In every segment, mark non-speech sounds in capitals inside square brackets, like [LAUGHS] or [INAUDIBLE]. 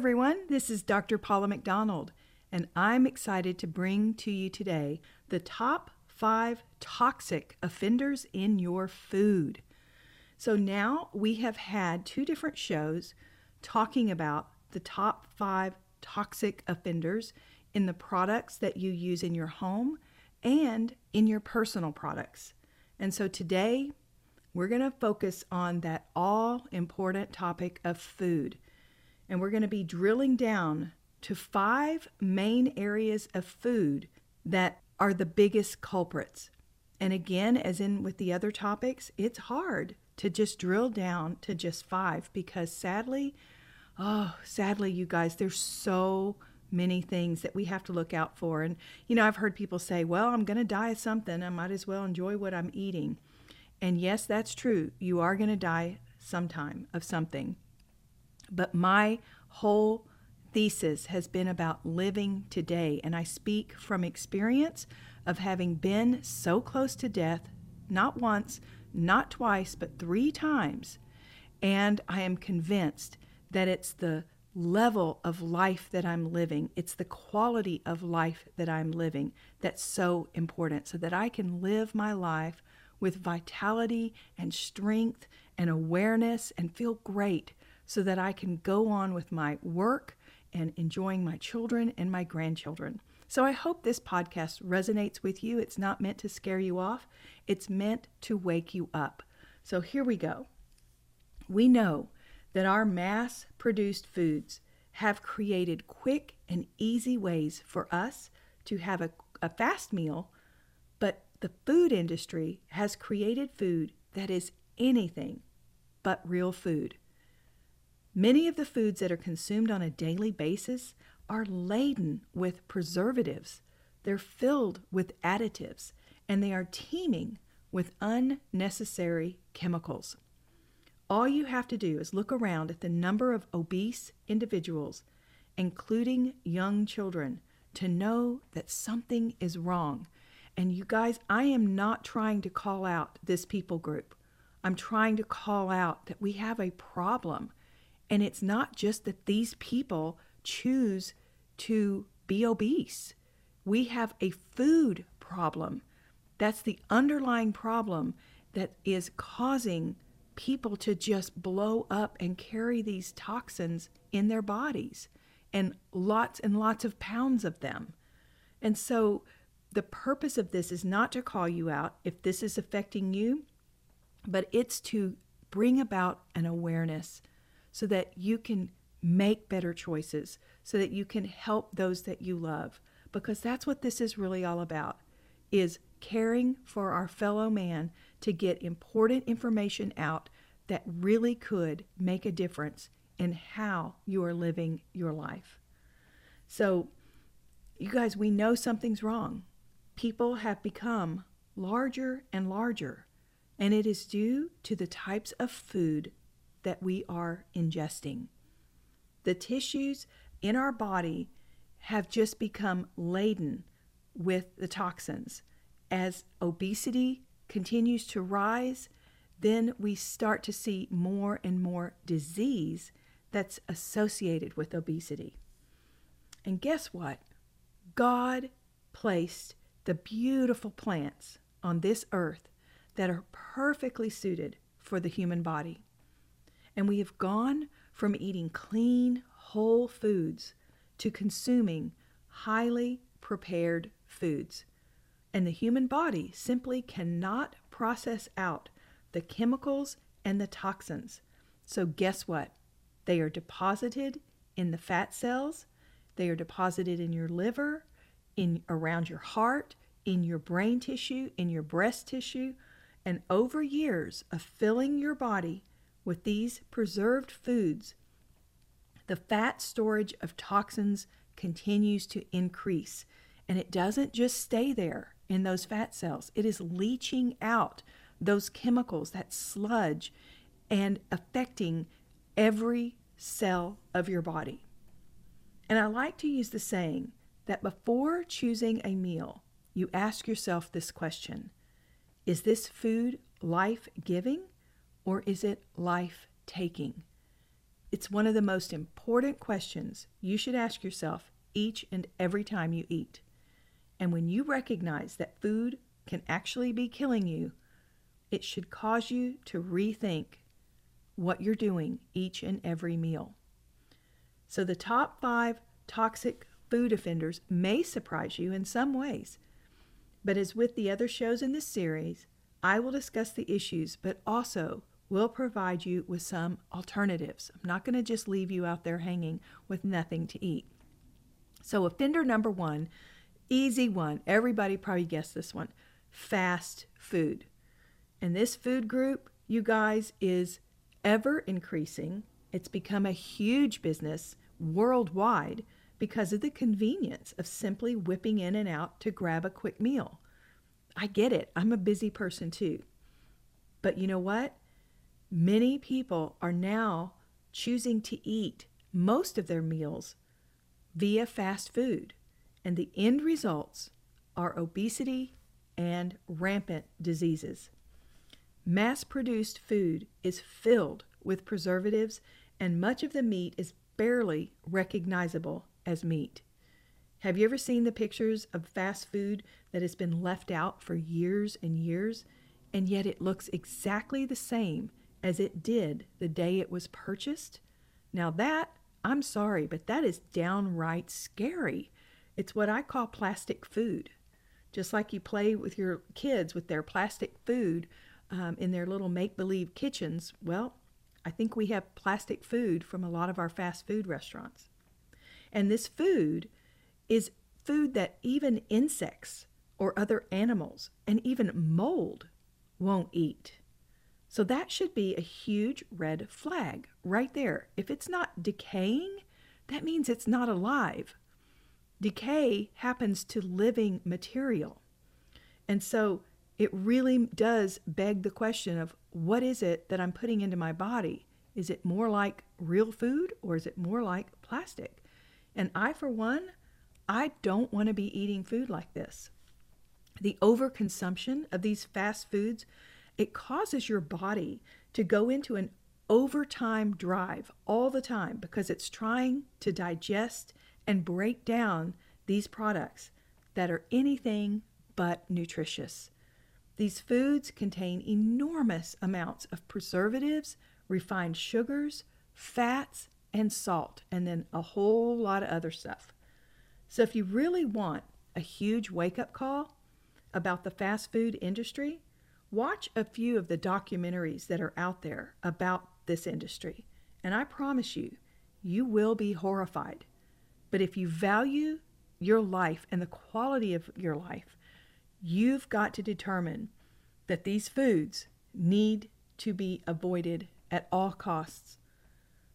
Everyone. This is Dr. Paula McDonald, and I'm excited to bring to you today the top five toxic offenders in your food. So now we have had two different shows talking about the top five toxic offenders in the products that you use in your home and in your personal products. And so today we're going to focus on that all important topic of food and we're going to be drilling down to five main areas of food that are the biggest culprits. And again, as in with the other topics, it's hard to just drill down to just five because sadly, oh, sadly, you guys, there's so many things that we have to look out for. And, you know, I've heard people say, well, I'm going to die of something. I might as well enjoy what I'm eating. And yes, that's true. You are going to die sometime of something. But my whole thesis has been about living today. And I speak from experience of having been so close to death, not once, not twice, but three times. And I am convinced that it's the level of life that I'm living, it's the quality of life that I'm living that's so important so that I can live my life with vitality and strength and awareness and feel great so that I can go on with my work and enjoying my children and my grandchildren. So I hope this podcast resonates with you. It's not meant to scare you off, it's meant to wake you up. So here we go. We know that our mass produced foods have created quick and easy ways for us to have a, a fast meal, but the food industry has created food that is anything but real food. Many of the foods that are consumed on a daily basis are laden with preservatives. They're filled with additives and they are teeming with unnecessary chemicals. All you have to do is look around at the number of obese individuals, including young children, to know that something is wrong. And you guys, I am not trying to call out this people group. I'm trying to call out that we have a problem and it's not just that these people choose to be obese. We have a food problem. That's the underlying problem that is causing people to just blow up and carry these toxins in their bodies and lots and lots of pounds of them. And so the purpose of this is not to call you out if this is affecting you, but it's to bring about an awareness so that you can make better choices, so that you can help those that you love. Because that's what this is really all about is caring for our fellow man to get important information out that really could make a difference in how you are living your life. So, you guys, we know something's wrong. People have become larger and larger, and it is due to the types of food that we are ingesting. The tissues in our body have just become laden with the toxins. As obesity continues to rise, then we start to see more and more disease that's associated with obesity. And guess what? God placed the beautiful plants on this earth that are perfectly suited for the human body. And we have gone from eating clean, whole foods to consuming highly prepared foods. And the human body simply cannot process out the chemicals and the toxins. So, guess what? They are deposited in the fat cells, they are deposited in your liver, in around your heart, in your brain tissue, in your breast tissue, and over years of filling your body with these preserved foods, The fat storage of toxins continues to increase, and it doesn't just stay there in those fat cells, it is leaching out those chemicals, that sludge, and affecting every cell of your body. And I like to use the saying that before choosing a meal, you ask yourself this question. Is this food life giving or is it life taking? It's one of the most important questions you should ask yourself each and every time you eat. And when you recognize that food can actually be killing you, it should cause you to rethink what you're doing each and every meal. So, the top five toxic food offenders may surprise you in some ways. But as with the other shows in this series, I will discuss the issues, but also will provide you with some alternatives. I'm not going to just leave you out there hanging with nothing to eat. So, offender number one, easy one, everybody probably guessed this one fast food. And this food group, you guys, is ever increasing. It's become a huge business worldwide because of the convenience of simply whipping in and out to grab a quick meal. I get it. I'm a busy person too. But you know what? Many people are now choosing to eat most of their meals via fast food, and the end results are obesity and rampant diseases. Mass produced food is filled with preservatives, and much of the meat is barely recognizable as meat. Have you ever seen the pictures of fast food that has been left out for years and years, and yet it looks exactly the same as it did the day it was purchased? Now, that, I'm sorry, but that is downright scary. It's what I call plastic food. Just like you play with your kids with their plastic food um, in their little make believe kitchens, well, I think we have plastic food from a lot of our fast food restaurants. And this food is food that even insects or other animals and even mold won't eat. So that should be a huge red flag right there. If it's not decaying, that means it's not alive. Decay happens to living material. And so it really does beg the question of what is it that I'm putting into my body? Is it more like real food or is it more like plastic? And I, for one, I don't want to be eating food like this. The overconsumption of these fast foods, it causes your body to go into an overtime drive all the time because it's trying to digest and break down these products that are anything but nutritious. These foods contain enormous amounts of preservatives, refined sugars, fats, and salt, and then a whole lot of other stuff. So, if you really want a huge wake up call about the fast food industry, watch a few of the documentaries that are out there about this industry. And I promise you, you will be horrified. But if you value your life and the quality of your life, you've got to determine that these foods need to be avoided at all costs.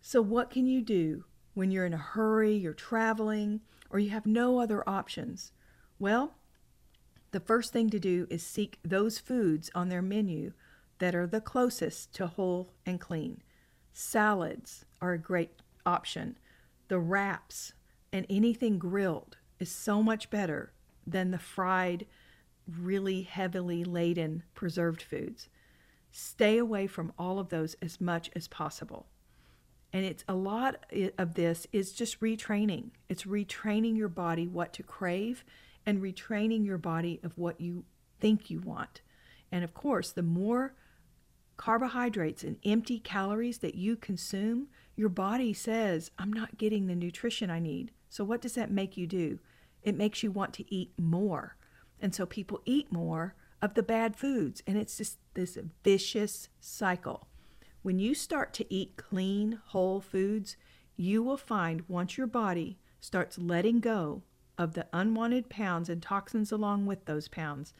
So, what can you do when you're in a hurry, you're traveling, or you have no other options? Well, the first thing to do is seek those foods on their menu that are the closest to whole and clean. Salads are a great option. The wraps and anything grilled is so much better than the fried, really heavily laden preserved foods. Stay away from all of those as much as possible. And it's a lot of this is just retraining. It's retraining your body what to crave and retraining your body of what you think you want. And of course, the more carbohydrates and empty calories that you consume, your body says, I'm not getting the nutrition I need. So, what does that make you do? It makes you want to eat more. And so, people eat more of the bad foods. And it's just this vicious cycle. When you start to eat clean, whole foods, you will find once your body starts letting go of the unwanted pounds and toxins along with those pounds,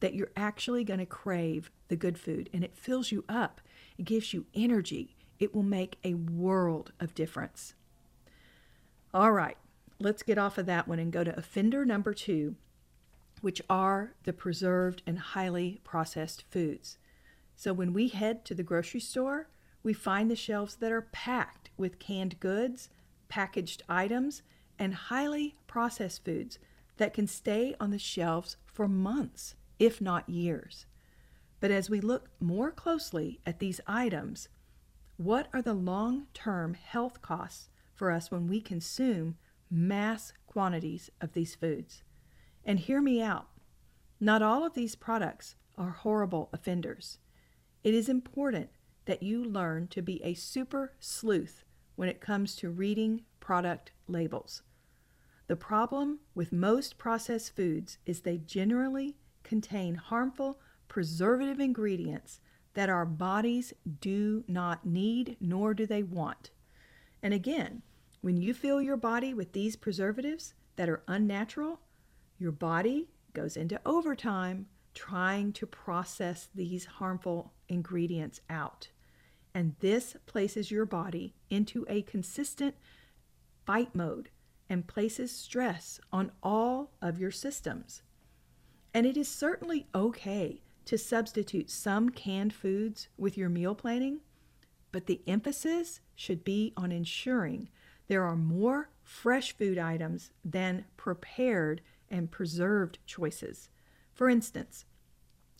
that you're actually going to crave the good food and it fills you up. It gives you energy. It will make a world of difference. All right, let's get off of that one and go to offender number two, which are the preserved and highly processed foods. So when we head to the grocery store, we find the shelves that are packed with canned goods, packaged items, and highly processed foods that can stay on the shelves for months, if not years. But as we look more closely at these items, what are the long term health costs for us when we consume mass quantities of these foods? And hear me out. Not all of these products are horrible offenders. It is important that you learn to be a super sleuth when it comes to reading product labels. The problem with most processed foods is they generally contain harmful preservative ingredients that our bodies do not need nor do they want. And again, when you fill your body with these preservatives that are unnatural, your body goes into overtime trying to process these harmful ingredients out. And this places your body into a consistent fight mode and places stress on all of your systems. And it is certainly okay to substitute some canned foods with your meal planning, but the emphasis should be on ensuring there are more fresh food items than prepared and preserved choices. For instance,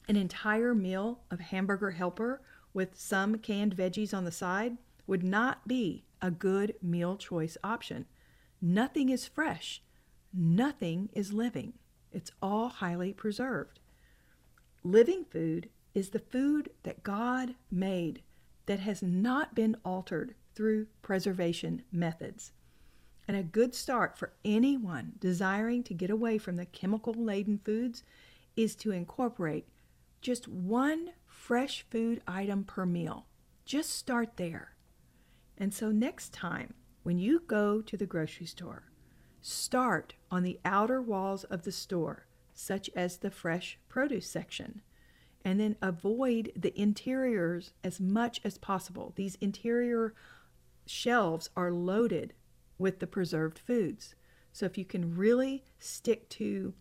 an entire meal of hamburger helper with some canned veggies on the side would not be a good meal choice option. Nothing is fresh, nothing is living. It's all highly preserved. Living food is the food that God made that has not been altered through preservation methods. And a good start for anyone desiring to get away from the chemical laden foods is to incorporate just one fresh food item per meal. Just start there. And so next time when you go to the grocery store, start on the outer walls of the store, such as the fresh produce section, and then avoid the interiors as much as possible. These interior shelves are loaded with the preserved foods. So if you can really stick to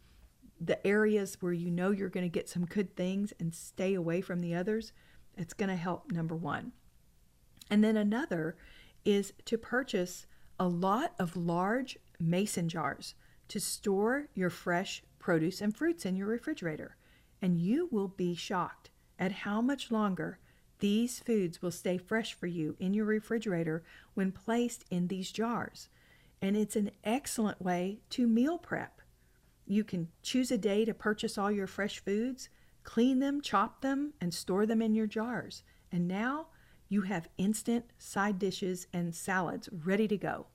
the areas where you know you're going to get some good things and stay away from the others, it's going to help number one. And then another is to purchase a lot of large mason jars to store your fresh produce and fruits in your refrigerator. And you will be shocked at how much longer these foods will stay fresh for you in your refrigerator when placed in these jars. And it's an excellent way to meal prep. You can choose a day to purchase all your fresh foods, clean them, chop them, and store them in your jars. And now you have instant side dishes and salads ready to go.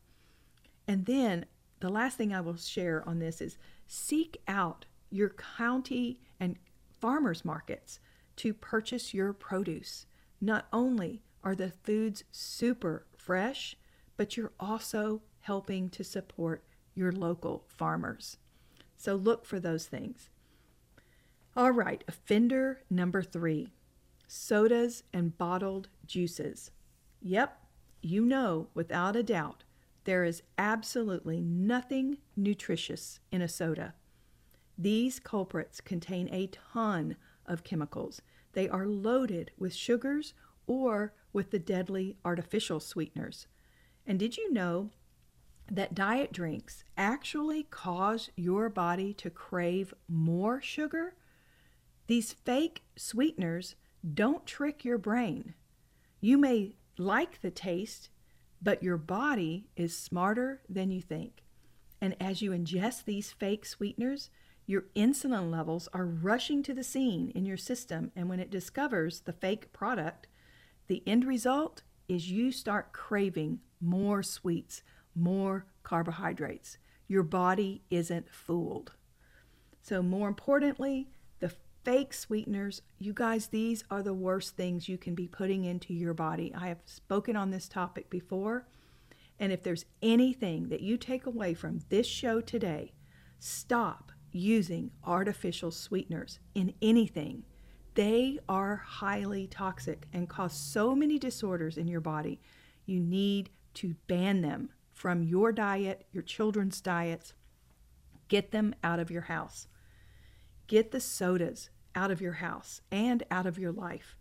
And then the last thing I will share on this is seek out your county and farmers markets to purchase your produce. Not only are the foods super fresh, but you're also helping to support your local farmers. So look for those things. All right, offender number three sodas and bottled juices. Yep, you know without a doubt there is absolutely nothing nutritious in a soda. These culprits contain a ton of chemicals. They are loaded with sugars or with the deadly artificial sweeteners. And did you know that diet drinks actually cause your body to crave more sugar? These fake sweeteners don't trick your brain. You may like the taste, but your body is smarter than you think. And as you ingest these fake sweeteners, your insulin levels are rushing to the scene in your system. And when it discovers the fake product, the end result is you start craving more sweets, more carbohydrates. Your body isn't fooled. So, more importantly, fake sweeteners, you guys, these are the worst things you can be putting into your body. I have spoken on this topic before. And if there's anything that you take away from this show today, stop using artificial sweeteners in anything. They are highly toxic and cause so many disorders in your body. You need to ban them from your diet, your children's diets. Get them out of your house. Get the sodas out of your house and out of your life.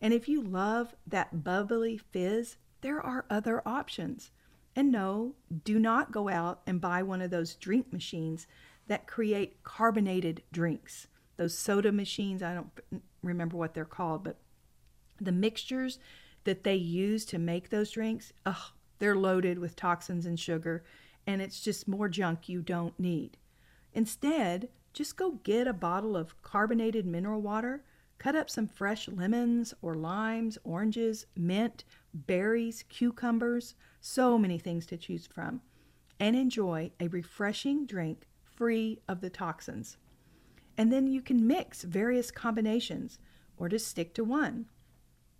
And if you love that bubbly fizz, there are other options. And no, do not go out and buy one of those drink machines that create carbonated drinks. Those soda machines, I don't remember what they're called, but the mixtures that they use to make those drinks, ugh, they're loaded with toxins and sugar, and it's just more junk you don't need. Instead, just go get a bottle of carbonated mineral water, cut up some fresh lemons or limes, oranges, mint, berries, cucumbers, so many things to choose from, and enjoy a refreshing drink free of the toxins. And then you can mix various combinations or just stick to one.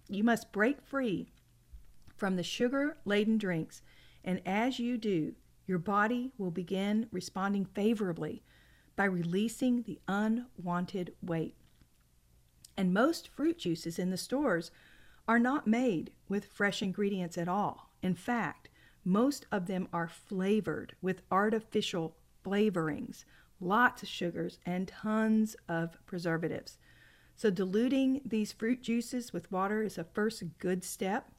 You must break free from the sugar laden drinks, and as you do, your body will begin responding favorably by releasing the unwanted weight. And most fruit juices in the stores are not made with fresh ingredients at all. In fact, most of them are flavored with artificial flavorings, lots of sugars, and tons of preservatives. So, diluting these fruit juices with water is a first good step,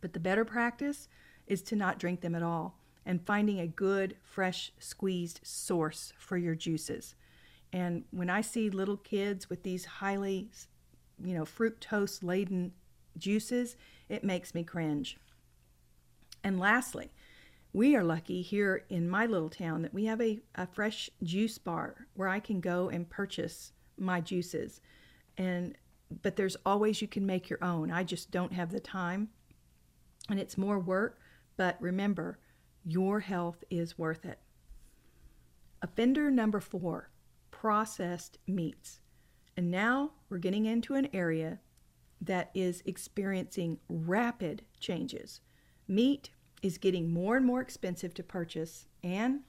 but the better practice is to not drink them at all and finding a good, fresh, squeezed source for your juices. And when I see little kids with these highly, you know, fructose laden juices, it makes me cringe. And lastly, we are lucky here in my little town that we have a, a fresh juice bar where I can go and purchase my juices and but there's always you can make your own. I just don't have the time. And it's more work, but remember, your health is worth it. Offender number 4, processed meats. And now we're getting into an area that is experiencing rapid changes. Meat is getting more and more expensive to purchase, and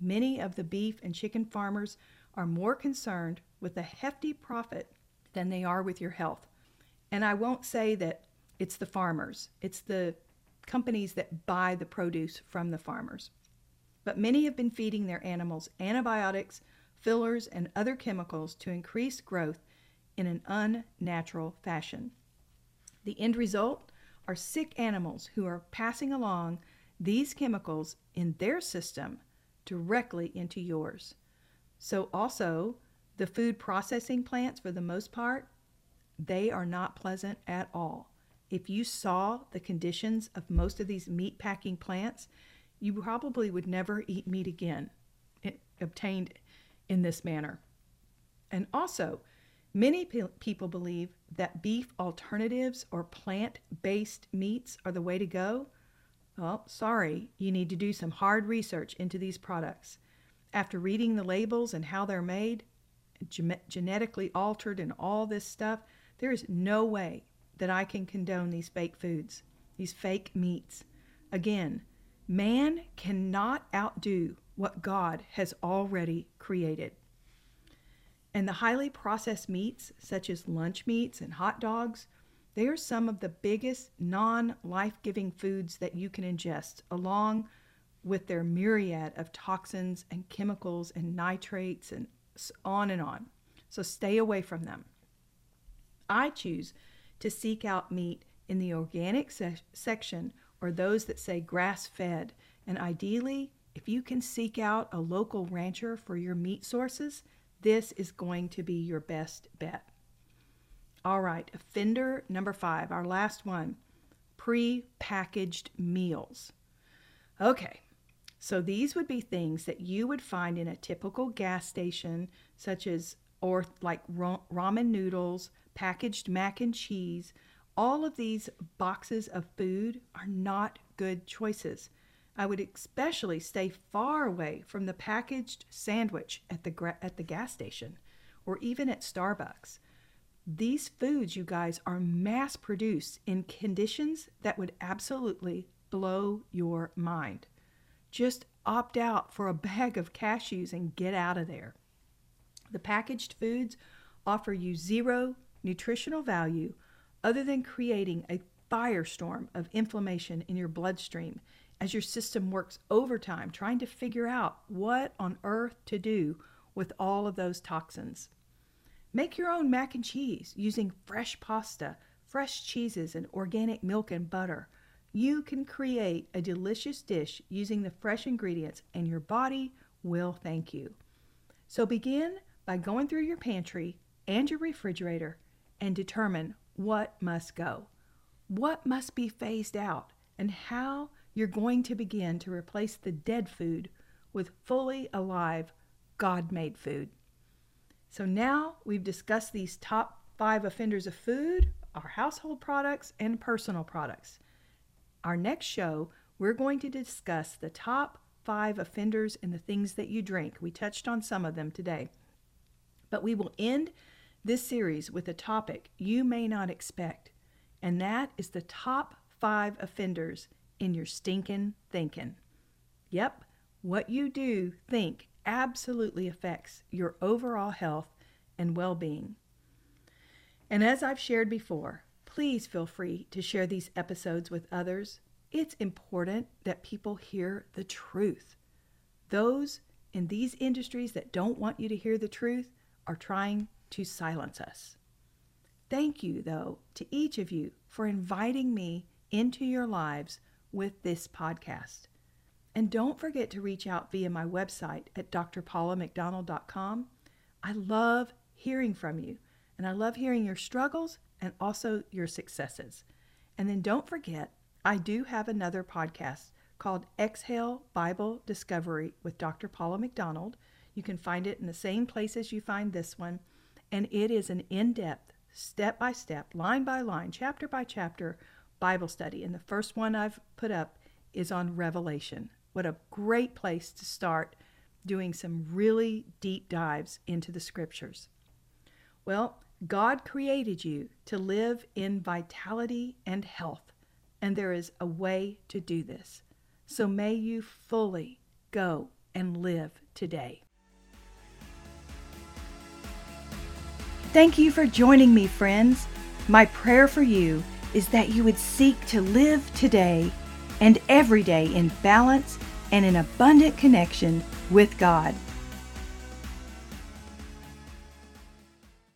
many of the beef and chicken farmers are more concerned with a hefty profit than they are with your health. And I won't say that it's the farmers, it's the companies that buy the produce from the farmers. But many have been feeding their animals antibiotics, fillers, and other chemicals to increase growth in an unnatural fashion. The end result are sick animals who are passing along these chemicals in their system directly into yours. So, also, the food processing plants, for the most part, they are not pleasant at all. If you saw the conditions of most of these meat packing plants, you probably would never eat meat again it, obtained in this manner. And also, many pe- people believe that beef alternatives or plant based meats are the way to go. Well, sorry, you need to do some hard research into these products. After reading the labels and how they're made, genetically altered and all this stuff, there is no way that I can condone these fake foods, these fake meats. Again, man cannot outdo what God has already created. And the highly processed meats, such as lunch meats and hot dogs, they are some of the biggest non life giving foods that you can ingest, along with their myriad of toxins and chemicals and nitrates and on and on. So stay away from them. I choose to seek out meat in the organic se- section or those that say grass fed. And ideally, if you can seek out a local rancher for your meat sources, this is going to be your best bet. All right, offender number five, our last one pre packaged meals. Okay, so these would be things that you would find in a typical gas station, such as or like ramen noodles, packaged mac and cheese. All of these boxes of food are not good choices. I would especially stay far away from the packaged sandwich at the at the gas station or even at Starbucks. These foods, you guys, are mass produced in conditions that would absolutely blow your mind. Just opt out for a [LAUGHS] bag of cashews and get out of there. The packaged foods offer you zero nutritional value other than creating a firestorm of inflammation in your bloodstream as your system works overtime trying to figure out what on earth to do with all of those toxins. Make your own mac and cheese using fresh pasta, fresh cheeses, and organic milk and butter. You can create a delicious dish using the fresh ingredients, and your body will thank you. So begin by going through your pantry and your refrigerator and determine what must go, what must be phased out, and how you're going to begin to replace the dead food with fully alive, God made food. So now we've discussed these top five offenders of food, our household products, and personal products. Our next show, we're going to discuss the top five offenders in the things that you drink. We touched on some of them today. But we will end this series with a topic you may not expect, and that is the top five offenders in your stinking thinking. Yep, what you do think absolutely affects your overall health and well being. And as I've shared before, please feel free to share these episodes with others. It's important that people hear the truth. Those in these industries that don't want you to hear the truth are trying to silence us. Thank you, though, to each of you for inviting me into your lives with this podcast. And don't forget to reach out via my website at drpaulamcdonald.com. I love hearing from you, and I love hearing your struggles and also your successes. And then don't forget, I do have another podcast called Exhale Bible Discovery with Dr. Paula McDonald. You can find it in the same places you find this one, and it is an in depth, step by step, line by line, chapter by chapter Bible study. And the first one I've put up is on Revelation. What a great place to start doing some really deep dives into the scriptures. Well, God created you to live in vitality and health, and there is a way to do this. So may you fully go and live today. Thank you for joining me, friends. My prayer for you is that you would seek to live today and every day in balance and in abundant connection with God.